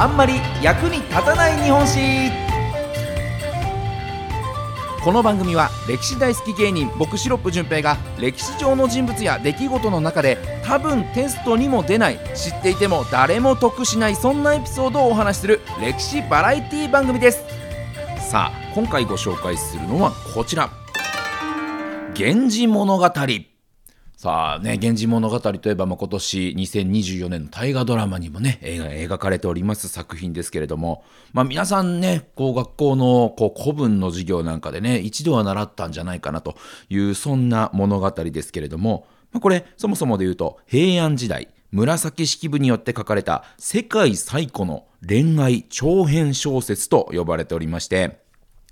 あんまり役に立たない日本史。この番組は歴史大好き芸人僕シロップ純平が歴史上の人物や出来事の中で多分テストにも出ない知っていても誰も得しないそんなエピソードをお話しする歴史バラエティ番組です。さあ今回ご紹介するのはこちら「源氏物語」さあね、源氏物語といえば、まあ、今年2024年の大河ドラマにもね、描かれております作品ですけれども、まあ、皆さんね、こう学校のこう古文の授業なんかでね、一度は習ったんじゃないかなという、そんな物語ですけれども、まあ、これ、そもそもで言うと、平安時代、紫式部によって書かれた世界最古の恋愛長編小説と呼ばれておりまして、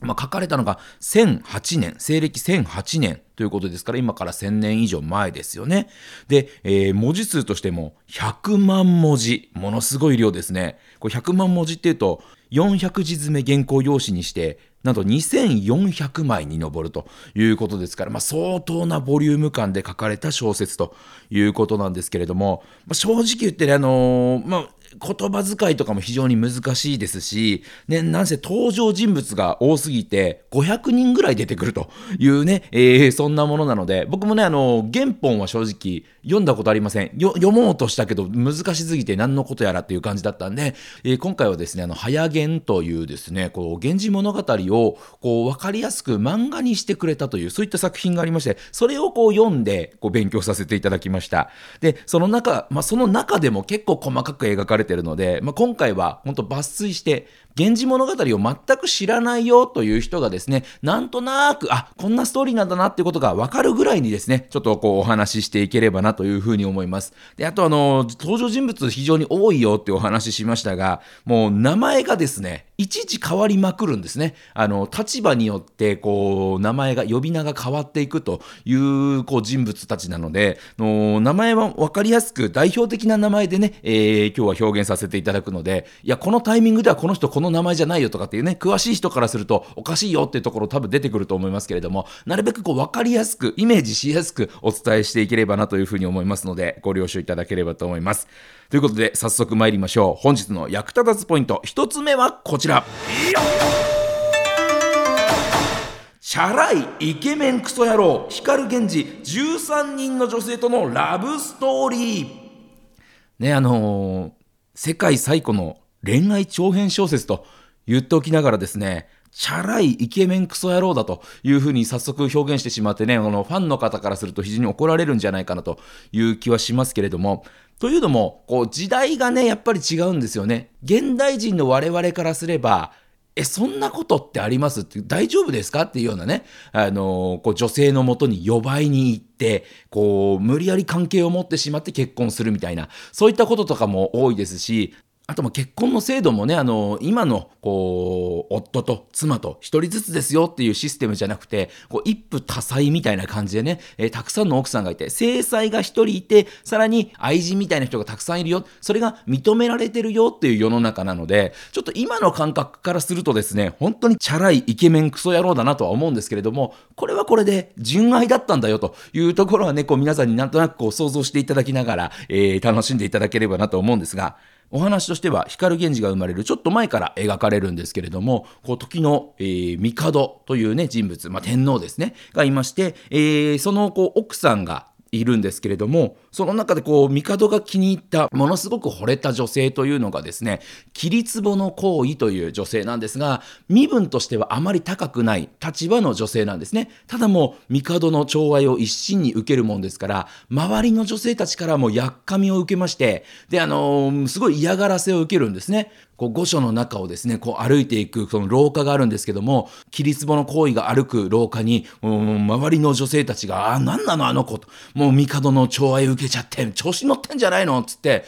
まあ、書かれたのが1008年、西暦1008年ということですから、今から1000年以上前ですよね。で、えー、文字数としても100万文字、ものすごい量ですね。これ100万文字っていうと、400字詰め原稿用紙にして、なんと2400枚に上るということですから、まあ、相当なボリューム感で書かれた小説ということなんですけれども、まあ、正直言ってね、あのー、まあ、言葉遣いとかも非常に難しいですし、ね、なんせ登場人物が多すぎて、500人ぐらい出てくるというね、えー、そんなものなので、僕もね、あの、原本は正直読んだことありません。読もうとしたけど、難しすぎて何のことやらっていう感じだったんで、えー、今回はですね、あの、早源というですね、こう、源氏物語を、こう、わかりやすく漫画にしてくれたという、そういった作品がありまして、それをこう読んで、こう、勉強させていただきました。で、その中、まあ、その中でも結構細かく描かれてるので、まあ、今回は本当抜粋して源氏物語を全く知らないよという人がですね、なんとなく、あ、こんなストーリーなんだなっていうことがわかるぐらいにですね、ちょっとこうお話ししていければなというふうに思います。で、あとあの、登場人物非常に多いよってお話ししましたが、もう名前がですね、いちいち変わりまくるんですね。あの、立場によって、こう、名前が、呼び名が変わっていくという、こう、人物たちなので、の名前は分かりやすく、代表的な名前でね、えー、今日は表現させていただくので、いや、このタイミングではこの人、この名前じゃないよとかっていうね、詳しい人からすると、おかしいよっていうところ多分出てくると思いますけれども、なるべくこう、分かりやすく、イメージしやすくお伝えしていければなというふうに思いますので、ご了承いただければと思います。ということで、早速参りましょう。本日の役立たずポイント、一つ目はこちら。チャラいイケメンクソ野郎光源氏13人の女性とのラブストーリーねあのー、世界最古の恋愛長編小説と言っておきながらですねチャラいイケメンクソ野郎だというふうに早速表現してしまってね、このファンの方からすると非常に怒られるんじゃないかなという気はしますけれども、というのも、こう時代がね、やっぱり違うんですよね。現代人の我々からすれば、え、そんなことってあります？って大丈夫ですか？っていうようなね、あのこう女性のもとに呼ばいに行って、こう、無理やり関係を持ってしまって結婚するみたいな、そういったこととかも多いですし、あとも結婚の制度もね、あの、今の、こう、夫と妻と一人ずつですよっていうシステムじゃなくて、こう、一夫多妻みたいな感じでね、えー、たくさんの奥さんがいて、正妻が一人いて、さらに愛人みたいな人がたくさんいるよ。それが認められてるよっていう世の中なので、ちょっと今の感覚からするとですね、本当にチャラいイケメンクソ野郎だなとは思うんですけれども、これはこれで純愛だったんだよというところはね、こう皆さんになんとなくこう想像していただきながら、えー、楽しんでいただければなと思うんですが、お話としては光源氏が生まれるちょっと前から描かれるんですけれどもこう時の、えー、帝というね人物、まあ、天皇ですね。がいまして、えー、そのこう奥さんがいるんですけれどもその中でこう帝が気に入ったものすごく惚れた女性というのがですね桐壺の行為という女性なんですが身分としてはあまり高くない立場の女性なんですね。ただもう帝の寵愛を一身に受けるもんですから周りの女性たちからもやっかみを受けましてであのー、すごい嫌がらせを受けるんですね。こう御所の中をですね、こう歩いていくその廊下があるんですけども、桐壺の行為が歩く廊下に、周りの女性たちが、あ、なんなのあの子と、もう帝の寵愛受けちゃって、調子乗ってんじゃないのつって、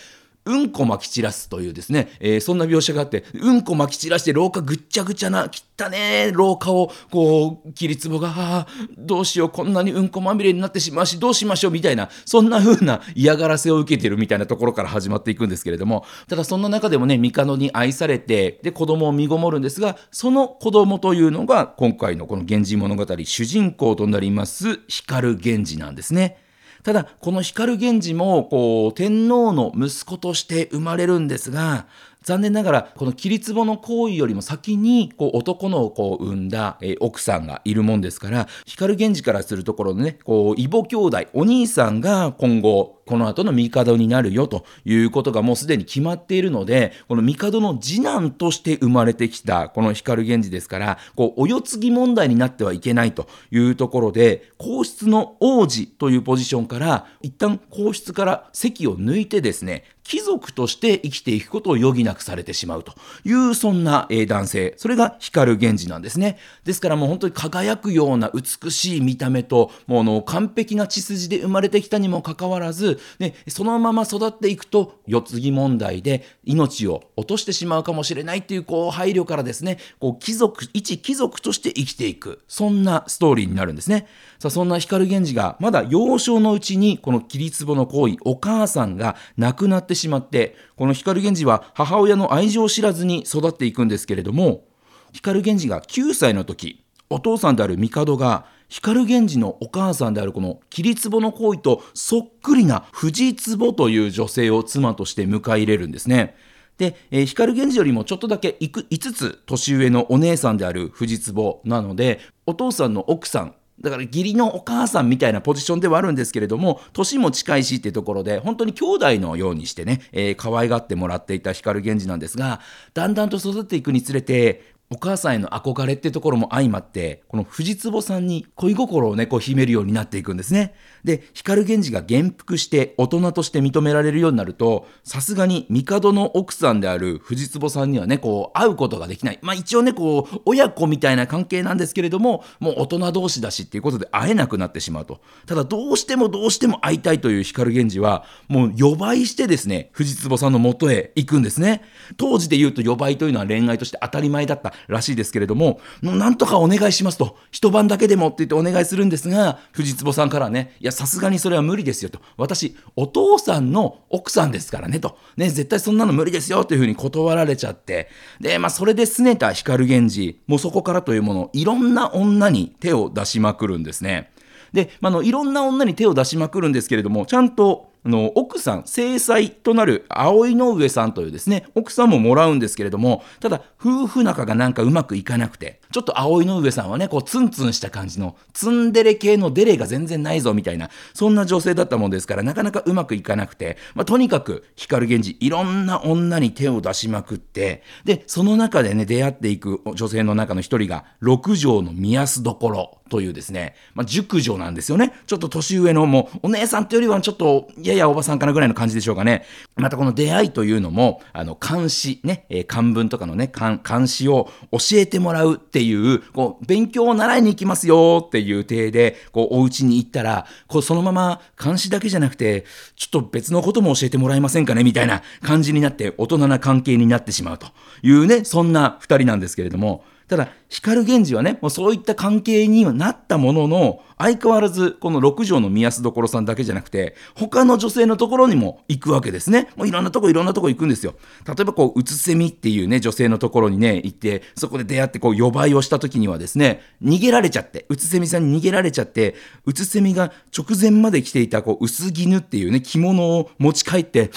うんこまき散らすというですね、えー、そんな描写があって、うんこまき散らして廊下ぐっちゃぐちゃな、汚ね廊下を、こう、切り壺が、どうしよう、こんなにうんこまみれになってしまうし、どうしましょう、みたいな、そんな風な嫌がらせを受けてるみたいなところから始まっていくんですけれども、ただそんな中でもね、帝に愛されて、で、子供を身ごもるんですが、その子供というのが、今回のこの源氏物語、主人公となります、光源氏なんですね。ただこの光源氏もこう天皇の息子として生まれるんですが残念ながらこの桐壺の行為よりも先にこう男の子を産んだ、えー、奥さんがいるもんですから光源氏からするところのねこう異母兄弟お兄さんが今後この後の帝になるよということがもうすでに決まっているので、この帝の次男として生まれてきたこの光源氏ですから、こう、お世継ぎ問題になってはいけないというところで、皇室の王子というポジションから、一旦皇室から席を抜いてですね、貴族として生きていくことを余儀なくされてしまうというそんな、え男性。それが光源氏なんですね。ですからもう本当に輝くような美しい見た目ともうの完璧な血筋で生まれてきたにもかかわらず、ね、そのまま育っていくと世継ぎ問題で命を落としてしまうかもしれないっていうこう配慮からですねこう貴族一貴族として生きていくそんなストーリーになるんですね。さあそんな光源氏がまだ幼少のうちにこの桐壺の行為お母さんが亡くなってしまってこの光源氏は母親の愛情を知らずに育っていくんですけれども光源氏が9歳の時お父さんである帝が光源氏のお母さんであるこの桐壺の行為とそっくりな藤壺という女性を妻として迎え入れるんですね。で、えー、光源氏よりもちょっとだけ5つ年上のお姉さんである藤壺なのでお父さんの奥さんだから義理のお母さんみたいなポジションではあるんですけれども、年も近いしっていうところで、本当に兄弟のようにしてね、えー、可愛がってもらっていた光源氏なんですが、だんだんと育っていくにつれて、お母さんへの憧れってところも相まって、この藤壺さんに恋心をね、こう秘めるようになっていくんですね。で、光源氏が元服して大人として認められるようになると、さすがに帝の奥さんである藤壺さんにはね、こう、会うことができない。まあ一応ね、こう、親子みたいな関係なんですけれども、もう大人同士だしっていうことで会えなくなってしまうと。ただ、どうしてもどうしても会いたいという光源氏は、もう予売してですね、藤壺さんの元へ行くんですね。当時で言うと予売というのは恋愛として当たり前だったらしいですけれども、もうなんとかお願いしますと、一晩だけでもって言ってお願いするんですが、藤壺さんからね、いや、さすがにそれは無理ですよと。私、お父さんの奥さんですからねと。ね、絶対そんなの無理ですよというふうに断られちゃって。で、まあ、それで拗ねた光源氏、もうそこからというもの、いろんな女に手を出しまくるんですね。で、まあの、いろんな女に手を出しまくるんですけれども、ちゃんとの奥さん正妻となる葵の上さんというですね奥さんももらうんですけれどもただ夫婦仲がなんかうまくいかなくてちょっと葵の上さんはねこうツンツンした感じのツンデレ系のデレが全然ないぞみたいなそんな女性だったもんですからなかなかうまくいかなくて、まあ、とにかく光源氏いろんな女に手を出しまくってでその中でね出会っていく女性の中の一人が六条の宮安所というですね、まあ、熟女なんですよね。ちょっと年上のもうお姉さんっていうよりはちょっとややおばさんかなぐらいの感じでしょうかね。またこの出会いというのも、あの、漢詩、ね、えー、漢文とかのね、漢漢詩を教えてもらうっていう、こう、勉強を習いに行きますよっていう体で、こう、お家に行ったら、こう、そのまま漢詩だけじゃなくて、ちょっと別のことも教えてもらえませんかね？みたいな感じになって、大人な関係になってしまうというね、そんな二人なんですけれども、ただ、光源氏はね、もうそういった関係にはなったものの、相変わらず、この六条の宮安所さんだけじゃなくて、他の女性のところにも行くわけですね。もういろんなとこいろんなとこ行くんですよ。例えばこう、うつせみっていうね、女性のところにね、行って、そこで出会ってこう、予売をした時にはですね、逃げられちゃって、うつせみさんに逃げられちゃって、うつせみが直前まで着ていたこう、薄絹っていうね、着物を持ち帰って、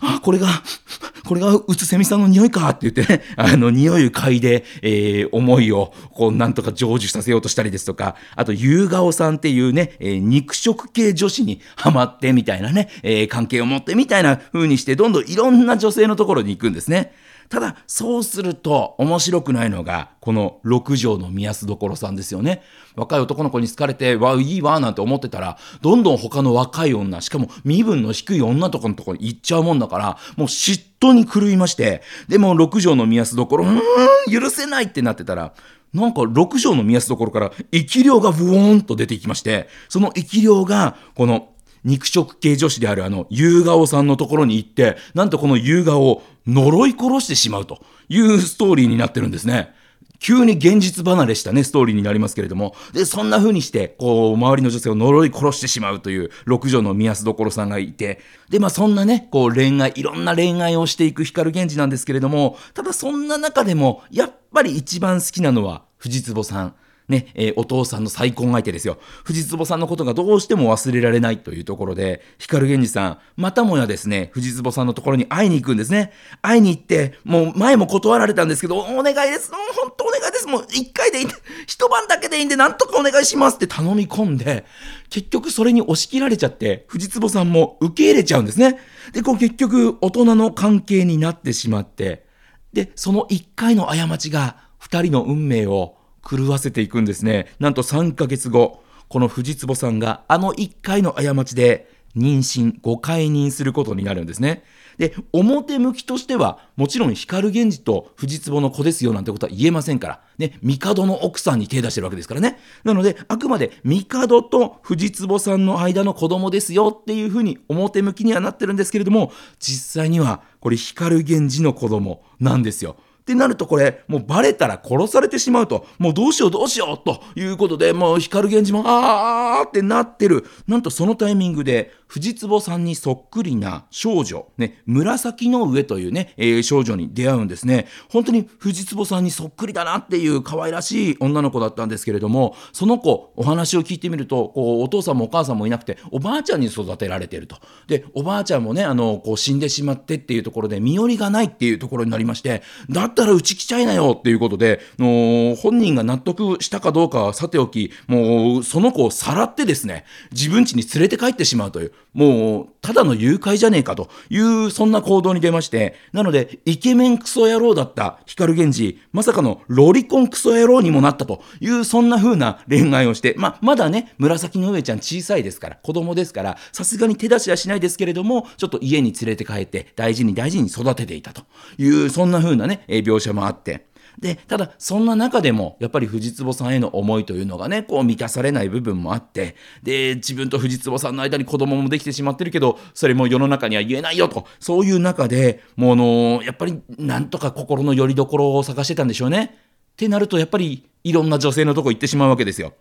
あ、これが、これがうつせみさんの匂いかって言ってね、あの、匂いを嗅いで、えー、え思いを、こう、なんとか成就させようとしたりですとか、あと、夕顔さんっていうね、えー、肉食系女子にハマってみたいなね、えー、関係を持ってみたいな風にして、どんどんいろんな女性のところに行くんですね。ただ、そうすると面白くないのが、この六条の宮安所さんですよね。若い男の子に好かれて、わ、いいわ、なんて思ってたら、どんどん他の若い女、しかも身分の低い女とかのところに行っちゃうもんだから、もう嫉妬に狂いまして、でも六条の宮安所、うーん、許せないってなってたら、なんか六条の宮安所から生き量がブオーンと出ていきまして、その生き量が、この肉食系女子であるあの、夕顔さんのところに行って、なんとこの夕顔を呪い殺してしまうというストーリーになってるんですね。急に現実離れしたね、ストーリーになりますけれども。で、そんな風にして、こう、周りの女性を呪い殺してしまうという六条の宮安所さんがいて、で、まあそんなね、こう恋愛、いろんな恋愛をしていく光源氏なんですけれども、ただそんな中でも、やっぱり一番好きなのは藤壺さん。ね、えー、お父さんの再婚相手ですよ。藤壺さんのことがどうしても忘れられないというところで、光源氏さん、またもやですね、藤壺さんのところに会いに行くんですね。会いに行って、もう前も断られたんですけど、お願いです。本当お願いです。もう一回でいい、一晩だけでいいんで、なんとかお願いしますって頼み込んで、結局それに押し切られちゃって、藤壺さんも受け入れちゃうんですね。で、こう結局大人の関係になってしまって、で、その一回の過ちが二人の運命を狂わせていくんですね。なんと3ヶ月後、この藤壺さんがあの1回の過ちで妊娠5回妊することになるんですね。で、表向きとしては、もちろん光源氏と藤壺の子ですよなんてことは言えませんから、ね、帝の奥さんに手出してるわけですからね。なので、あくまで帝と藤壺さんの間の子供ですよっていうふうに表向きにはなってるんですけれども、実際にはこれ光源氏の子供なんですよ。ってなるとこれ、もうバレたら殺されてしまうと、もうどうしようどうしようということで、もう光源氏もあーってなってる。なんとそのタイミングで、藤壺さんにそっくりな少女、ね、紫の上というね、えー、少女に出会うんですね。本当に藤壺さんにそっくりだなっていう可愛らしい女の子だったんですけれども、その子、お話を聞いてみると、こう、お父さんもお母さんもいなくて、おばあちゃんに育てられてると。で、おばあちゃんもね、あの、こう死んでしまってっていうところで、身寄りがないっていうところになりまして、だったらうち来ちゃいなよっていうことで、の本人が納得したかどうかはさておき、もうその子をさらってですね、自分家に連れて帰ってしまうという、もうただの誘拐じゃねえかという、そんな行動に出まして、なので、イケメンクソ野郎だった光源氏、まさかのロリコンクソ野郎にもなったという、そんな風な恋愛をして、まあ、まだね、紫の上ちゃん小さいですから、子供ですから、さすがに手出しはしないですけれども、ちょっと家に連れて帰って、大事に大事に育てていたという、そんな風なね、描写もあって、で、ただ、そんな中でも、やっぱり藤壺さんへの思いというのがね、こう満たされない部分もあって、で、自分と藤壺さんの間に子供もできてしまってるけど、それも世の中には言えないよと、そういう中で、もうあの、やっぱりなんとか心の拠り所を探してたんでしょうね。ってなると、やっぱりいろんな女性のとこ行ってしまうわけですよ。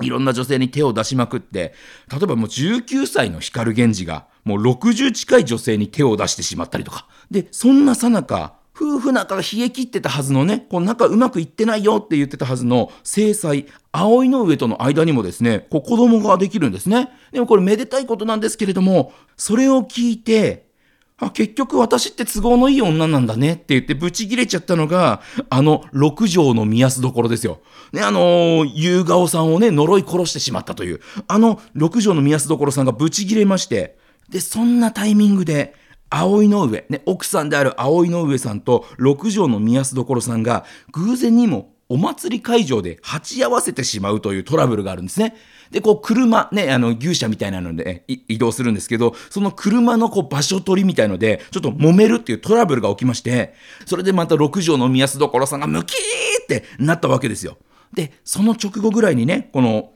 いろんな女性に手を出しまくって、例えばもう19歳の光源氏が、もう60近い女性に手を出してしまったりとか。で、そんなさなか、夫婦仲が冷え切ってたはずのね、こう仲うまくいってないよって言ってたはずの正妻、葵の上との間にもですね、こう子供ができるんですね。でもこれめでたいことなんですけれども、それを聞いて、あ、結局私って都合のいい女なんだねって言ってブチ切れちゃったのが、あの六条の宮安どころですよ。ね、あのー、夕顔さんをね、呪い殺してしまったという、あの六条の宮安どころさんがブチ切れまして、で、そんなタイミングで、葵の上、ね、奥さんである葵の上さんと六条の宮安所さんが偶然にもお祭り会場で鉢合わせてしまうというトラブルがあるんですね。で、こう、車、ね、あの、牛舎みたいなので、移動するんですけど、その車のこう、場所取りみたいので、ちょっと揉めるっていうトラブルが起きまして、それでまた六条の宮安所さんがムキーってなったわけですよ。で、その直後ぐらいにね、この、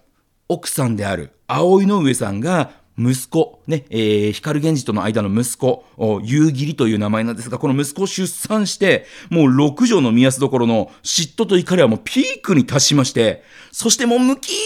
奥さんである葵の上さんが、息子、ね、えー、光源氏との間の息子、夕霧という名前なんですが、この息子を出産して、もう六条の宮安どころの嫉妬と怒りはもうピークに達しまして、そしてもうムキー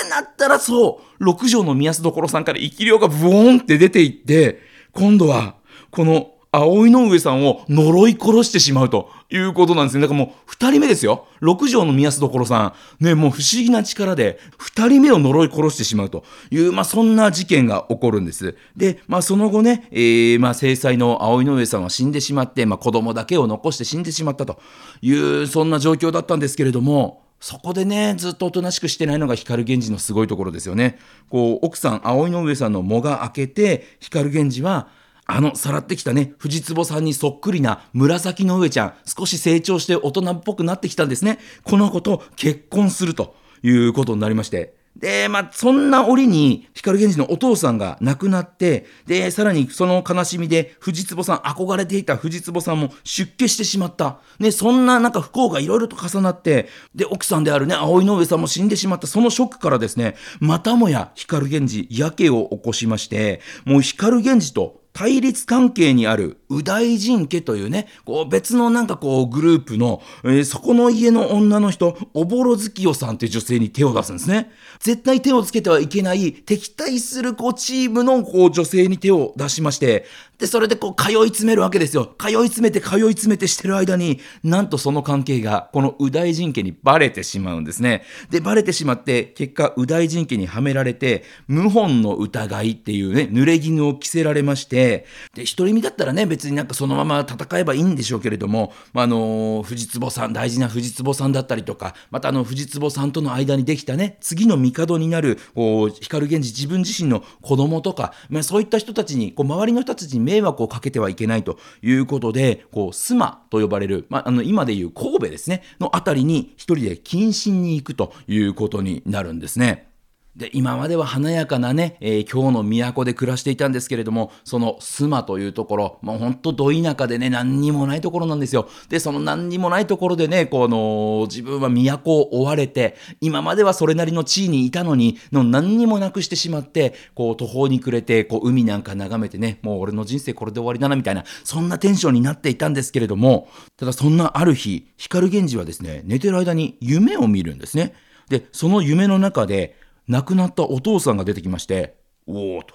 ってなったらそう、六条の宮安どころさんから生き量がブーンって出ていって、今度は、この葵の上さんを呪い殺してしまうということなんですね。だからもう二人目ですよ。六条の宮安所さん。ね、もう不思議な力で二人目を呪い殺してしまうという、まあそんな事件が起こるんです。で、まあその後ね、えー、まあ制裁の葵の上さんは死んでしまって、まあ子供だけを残して死んでしまったという、そんな状況だったんですけれども、そこでね、ずっとおとなしくしてないのが光源氏のすごいところですよね。こう、奥さん、葵の上さんの藻が開けて、光源氏は、あの、さらってきたね、藤壺さんにそっくりな紫の上ちゃん、少し成長して大人っぽくなってきたんですね。この子と結婚するということになりまして。で、まあ、そんな折に、光源氏のお父さんが亡くなって、で、さらにその悲しみで、藤壺さん、憧れていた藤壺さんも出家してしまった。ね、そんななんか不幸がいろいろと重なって、で、奥さんであるね、葵の上さんも死んでしまった。そのショックからですね、またもや光源氏、やけを起こしまして、もう光源氏と対立関係にある右大臣家というね、こう別のなんかこうグループの、えー、そこの家の女の人、おぼろ月夜さんという女性に手を出すんですね。絶対手をつけてはいけない敵対するこうチームのこう女性に手を出しまして、で、それでこう通い詰めるわけですよ。通い詰めて通い詰めてしてる間に、なんとその関係がこの右大臣家にバレてしまうんですね。で、バレてしまって、結果右大臣家にはめられて、謀反の疑いっていうね、濡れ衣を着せられまして、で、独り身だったらね、別になんかそのまま戦えばいいんでしょうけれども、まあ、あの、藤壺さん、大事な藤壺さんだったりとか、またあの、藤壺さんとの間にできたね、次の帝になる、こう、光源氏自分自身の子供とか、まあ、そういった人たちに、こう、周りの人たちに迷惑をかけてはいけないということで、こう、須磨と呼ばれる、まあ、あの、今でいう神戸ですね、のあたりに一人で謹慎に行くということになるんですね。で今までは華やかなね、えー、今日の都で暮らしていたんですけれども、その須磨というところ、もうほんとど田舎でね、何にもないところなんですよ。で、その何にもないところでね、この、自分は都を追われて、今まではそれなりの地位にいたのに、の何にもなくしてしまって、こう途方に暮れて、こう海なんか眺めてね、もう俺の人生これで終わりだなみたいな、そんなテンションになっていたんですけれども、ただそんなある日、光源氏はですね、寝てる間に夢を見るんですね。で、その夢の中で、亡くなったお父さんが出てきまして、おおと、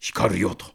光るよと、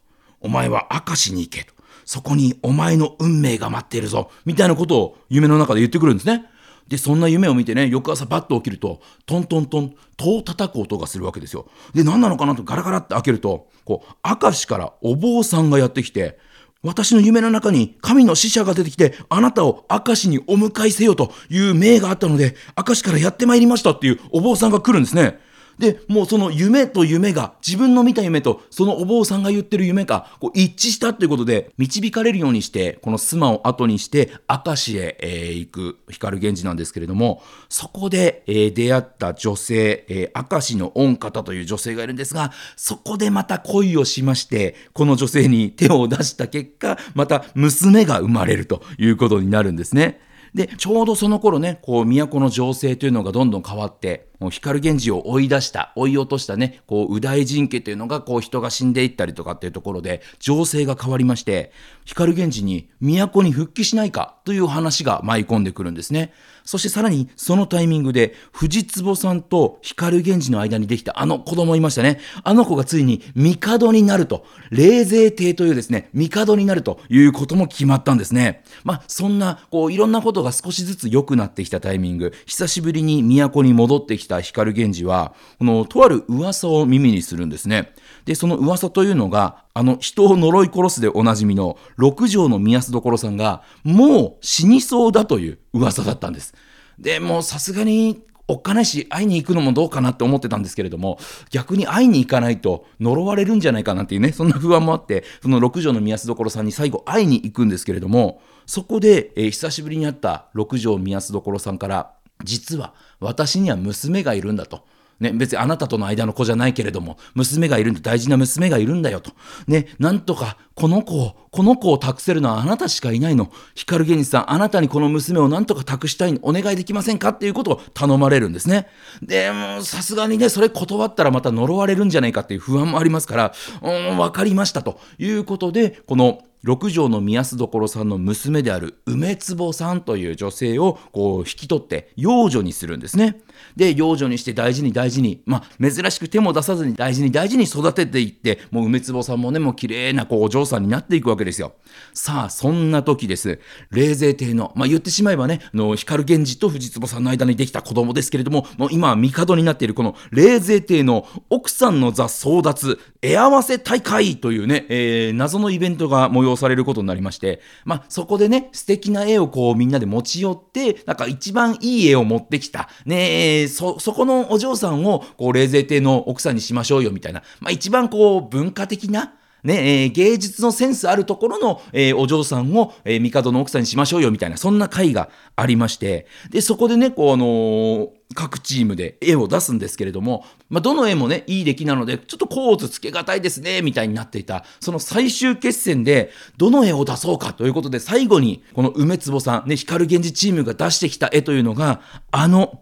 お前は明石に行けと、そこにお前の運命が待っているぞ、みたいなことを夢の中で言ってくるんですね。で、そんな夢を見てね、翌朝パッと起きると、トントントン、戸を叩く音がするわけですよ。で、何なのかなとガラガラって開けると、こう、明石からお坊さんがやってきて、私の夢の中に神の使者が出てきて、あなたを明石にお迎えせよという命があったので、明石からやってまいりましたっていうお坊さんが来るんですね。で、もうその夢と夢が、自分の見た夢と、そのお坊さんが言ってる夢が、こう一致したということで、導かれるようにして、この須磨を後にして、明石へ、えー、行く光源氏なんですけれども、そこで、えー、出会った女性、えー、明石の御方という女性がいるんですが、そこでまた恋をしまして、この女性に手を出した結果、また娘が生まれるということになるんですね。で、ちょうどその頃ね、こう、都の情勢というのがどんどん変わって、もう光源氏を追い出した、追い落としたね、こう、右大臣家というのが、こう、人が死んでいったりとかっていうところで、情勢が変わりまして、光源氏に都に復帰しないかという話が舞い込んでくるんですね。そしてさらに、そのタイミングで、藤壺さんと光源氏の間にできたあの子供いましたね。あの子がついに帝になると、霊勢帝というですね、帝になるということも決まったんですね。まあ、そんな、こう、いろんなことが少しずつ良くなってきたタイミング、久しぶりに都に戻ってきたた光源氏は、この、とある噂を耳にするんですね。で、その噂というのが、あの、人を呪い殺すでおなじみの六条の宮安所さんが、もう死にそうだという噂だったんです。で、もうさすがにおっかないし、会いに行くのもどうかなって思ってたんですけれども、逆に会いに行かないと呪われるんじゃないかなっていうね、そんな不安もあって、その六条の宮安所さんに最後会いに行くんですけれども、そこで、えー、久しぶりに会った六条宮安所さんから、実は私には娘がいるんだと。ね、別にあなたとの間の子じゃないけれども、娘がいるんだ、大事な娘がいるんだよと。ね、なんとか、この子を、この子を託せるのはあなたしかいないの。光源氏さん、あなたにこの娘をなんとか託したいのお願いできませんかっていうことを頼まれるんですね。で、もさすがにね、それ断ったらまた呪われるんじゃないかっていう不安もありますから、うん、わかりましたということで、この六条の宮安所さんの娘である梅壺さんという女性をこう引き取って養女にするんですね。で、養女にして大事に大事に、まあ、珍しく手も出さずに大事に大事に育てていって、もう梅壺さんもね、もう綺麗なこうお嬢さんになっていくわけですよ。さあ、そんな時です。霊勢帝の、まあ、言ってしまえばね、の光源氏と藤壺さんの間にできた子供ですけれども、もう今は帝になっているこの霊勢帝の奥さんの座争奪、絵合わせ大会というね、えー、謎のイベントが催されることになりまして、まあ、そこでね、素敵な絵をこうみんなで持ち寄って、なんか一番いい絵を持ってきた、ねえ、そ、そこのお嬢さんを、こう、霊勢帝の奥さんにしましょうよ、みたいな。まあ、一番こう、文化的な、ね、えー、芸術のセンスあるところの、えー、お嬢さんを、えー、帝の奥さんにしましょうよ、みたいな、そんな会がありまして、で、そこでね、こう、あのー、各チームで絵を出すんですけれども、まあ、どの絵もね、いい出来なので、ちょっと構図つけがたいですね、みたいになっていた、その最終決戦で、どの絵を出そうかということで、最後に、この梅壺さん、ね、光源氏チームが出してきた絵というのが、あの、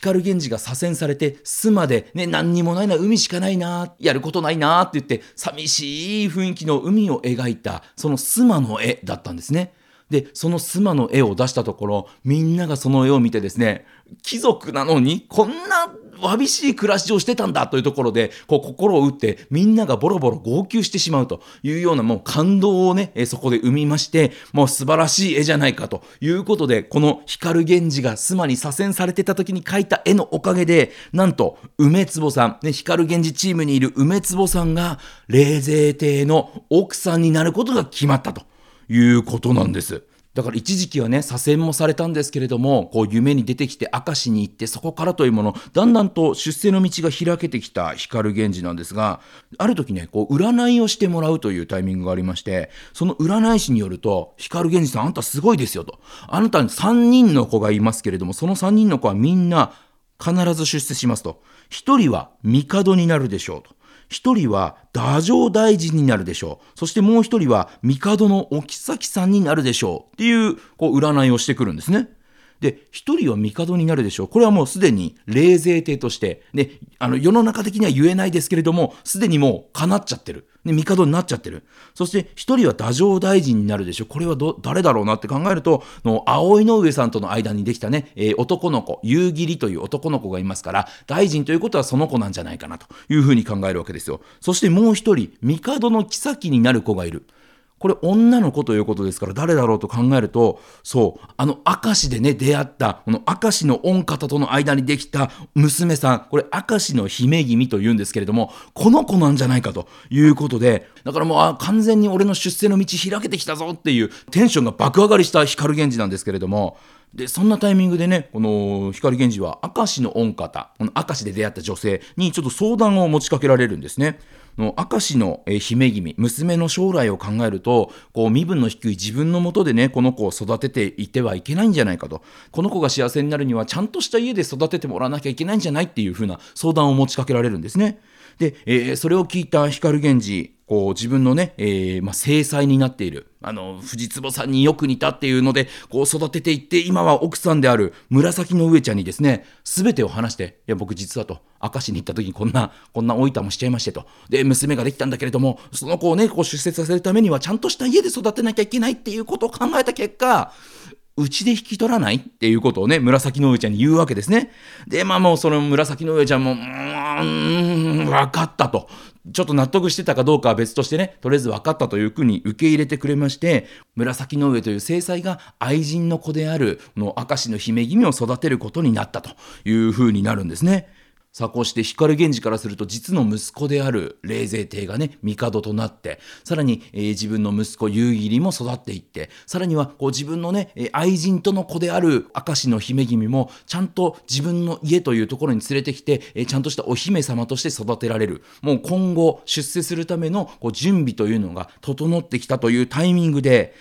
光源氏が左遷されて、須まで、ね、何にもないな、海しかないな、やることないなって言って、寂しい雰囲気の海を描いた、その須磨の絵だったんですね。で、その須磨の絵を出したところ、みんながその絵を見てですね、貴族なのにこんなわびしい暮らしをしてたんだというところで、こう心を打ってみんながボロボロ号泣してしまうというようなもう感動をね、えそこで生みまして、もう素晴らしい絵じゃないかということで、この光源氏が須磨に左遷されてた時に描いた絵のおかげで、なんと梅壺さん、ね、光源氏チームにいる梅壺さんが、冷泉亭の奥さんになることが決まったと。いうことなんです。だから一時期はね、左遷もされたんですけれども、こう夢に出てきて明石に行って、そこからというもの、だんだんと出世の道が開けてきた光源氏なんですが、ある時ね、こう占いをしてもらうというタイミングがありまして、その占い師によると、光源氏さん、あんたすごいですよと。あなたに3人の子がいますけれども、その3人の子はみんな必ず出世しますと。1人は帝になるでしょうと。一人は太政大臣になるでしょう。そしてもう一人は帝のお妃さんになるでしょう。っていう、こう、占いをしてくるんですね。で、一人は帝になるでしょう。これはもうすでに霊税帝として、ね、あの、世の中的には言えないですけれども、すでにもう叶っちゃってる。ね、帝になっちゃってる。そして一人は太政大臣になるでしょう。これはど、誰だろうなって考えると、の、葵の上さんとの間にできたね、えー、男の子、夕霧という男の子がいますから、大臣ということはその子なんじゃないかなというふうに考えるわけですよ。そしてもう一人、帝の妃になる子がいる。これ女の子ということですから誰だろうと考えると、そう、あの明石でね、出会った、この明石の御方との間にできた娘さん、これ明石の姫君というんですけれども、この子なんじゃないかということで、だからもうあ完全に俺の出世の道開けてきたぞっていうテンションが爆上がりした光源氏なんですけれども、で、そんなタイミングでね、この光源氏は明石の御方、この明石で出会った女性にちょっと相談を持ちかけられるんですね。の明石の姫君、娘の将来を考えると、こう身分の低い自分のもとでね、この子を育てていてはいけないんじゃないかと。この子が幸せになるには、ちゃんとした家で育ててもらわなきゃいけないんじゃないっていうふうな相談を持ちかけられるんですね。で、えー、それを聞いた光源氏、こう自分のね、えー、まあ、制裁になっている、あの、藤壺さんによく似たっていうので、こう育てていって、今は奥さんである紫の上ちゃんにですね、すべてを話して、いや、僕実はと、明石に行った時にこんな、こんな老いたもしちゃいましてと。で、娘ができたんだけれども、その子をね、こう出世させるためには、ちゃんとした家で育てなきゃいけないっていうことを考えた結果、うちで引き取らないっていうことをね、紫の上ちゃんに言うわけですね。で、まあもうその紫の上ちゃんも、うーん、わかったと。ちょっと納得してたかどうかは別としてね、とりあえず分かったというふうに受け入れてくれまして、紫の上という正妻が愛人の子である、の明石の姫君を育てることになったというふうになるんですね。さあこうして光源氏からすると実の息子である冷泉帝がね帝となってさらに、えー、自分の息子夕霧も育っていってさらにはこう自分のね、愛人との子である明石の姫君もちゃんと自分の家というところに連れてきて、えー、ちゃんとしたお姫様として育てられるもう今後出世するためのこう準備というのが整ってきたというタイミングで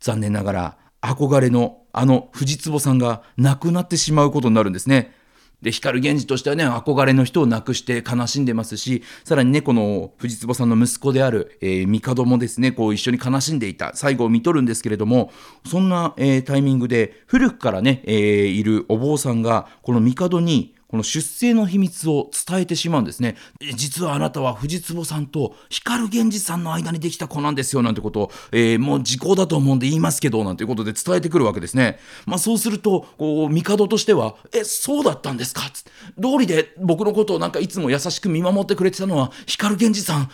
残念ながら憧れのあの藤壺さんが亡くなってしまうことになるんですね。で、光源氏としてはね、憧れの人を亡くして悲しんでますし、さらにね、この藤坪さんの息子である、えー、帝もですね、こう一緒に悲しんでいた、最後を見とるんですけれども、そんな、えー、タイミングで、古くからね、えー、いるお坊さんが、この帝に、この出生の秘密を伝えてしまうんですね。実はあなたは藤壺さんと光源氏さんの間にできた子なんですよなんてことを、えー、もう時効だと思うんで言いますけどなんていうことで伝えてくるわけですね。まあそうすると、こう、帝としては、え、そうだったんですか？道理で僕のことをなんかいつも優しく見守ってくれてたのは光源氏さん。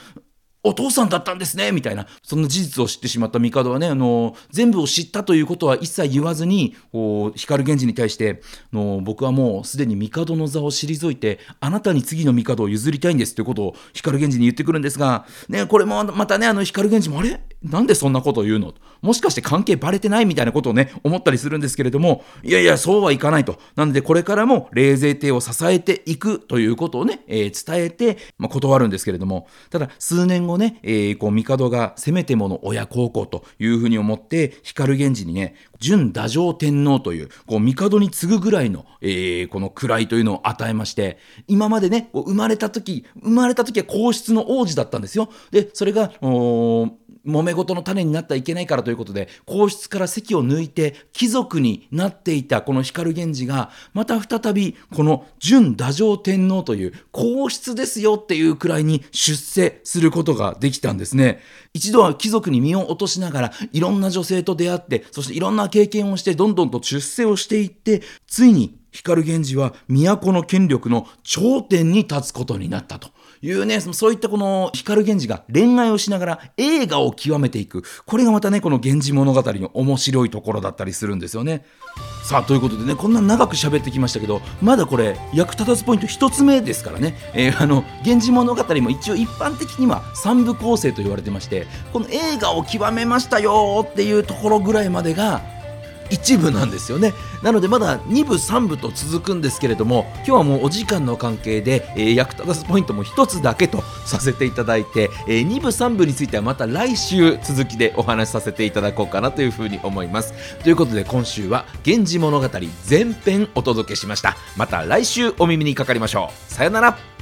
お父さんだったんですねみたいな、そんな事実を知ってしまった帝はね、あの、全部を知ったということは一切言わずに、こう、光源氏に対して、の僕はもうすでに帝の座を退いて、あなたに次の帝を譲りたいんですということを光源氏に言ってくるんですが、ね、これもまたね、あの光源氏も、あれ？なんでそんなことを言うの？もしかして関係バレてないみたいなことをね、思ったりするんですけれども、いやいや、そうはいかないと。なので、これからも冷泉帝を支えていくということをね、えー、伝えて、まあ、断るんですけれども、ただ、数年後ね、えー、こう、帝がせめてもの親孝行というふうに思って、光源氏にね、準太政天皇という、こう、帝に次ぐぐらいの、えー、この位というのを与えまして、今までね、生まれた時、生まれた時は皇室の王子だったんですよ。で、それが、揉め事の種になってはいけないからということで、皇室から席を抜いて貴族になっていたこの光源氏が、また再びこの準太上天皇という皇室ですよっていうくらいに出世することができたんですね。一度は貴族に身を落としながら、いろんな女性と出会って、そしていろんな経験をして、どんどんと出世をしていって、ついに光源氏は都の権力の頂点に立つことになったと。いうね、そういったこの光源氏が恋愛をしながら映画を極めていく。これがまたね、この源氏物語の面白いところだったりするんですよね。さあ、ということでね、こんな長く喋ってきましたけど、まだこれ、役立たずポイント1つ目ですからね、えー、あの、源氏物語も一応一般的には3部構成と言われてまして、この映画を極めましたよっていうところぐらいまでが、一部なんですよね。なのでまだ2部3部と続くんですけれども今日はもうお時間の関係で、えー、役立たずポイントも1つだけとさせていただいて、えー、2部3部についてはまた来週続きでお話しさせていただこうかなというふうに思います。ということで今週は「源氏物語」前編お届けしました。また来週お耳にかかりましょう。さよなら。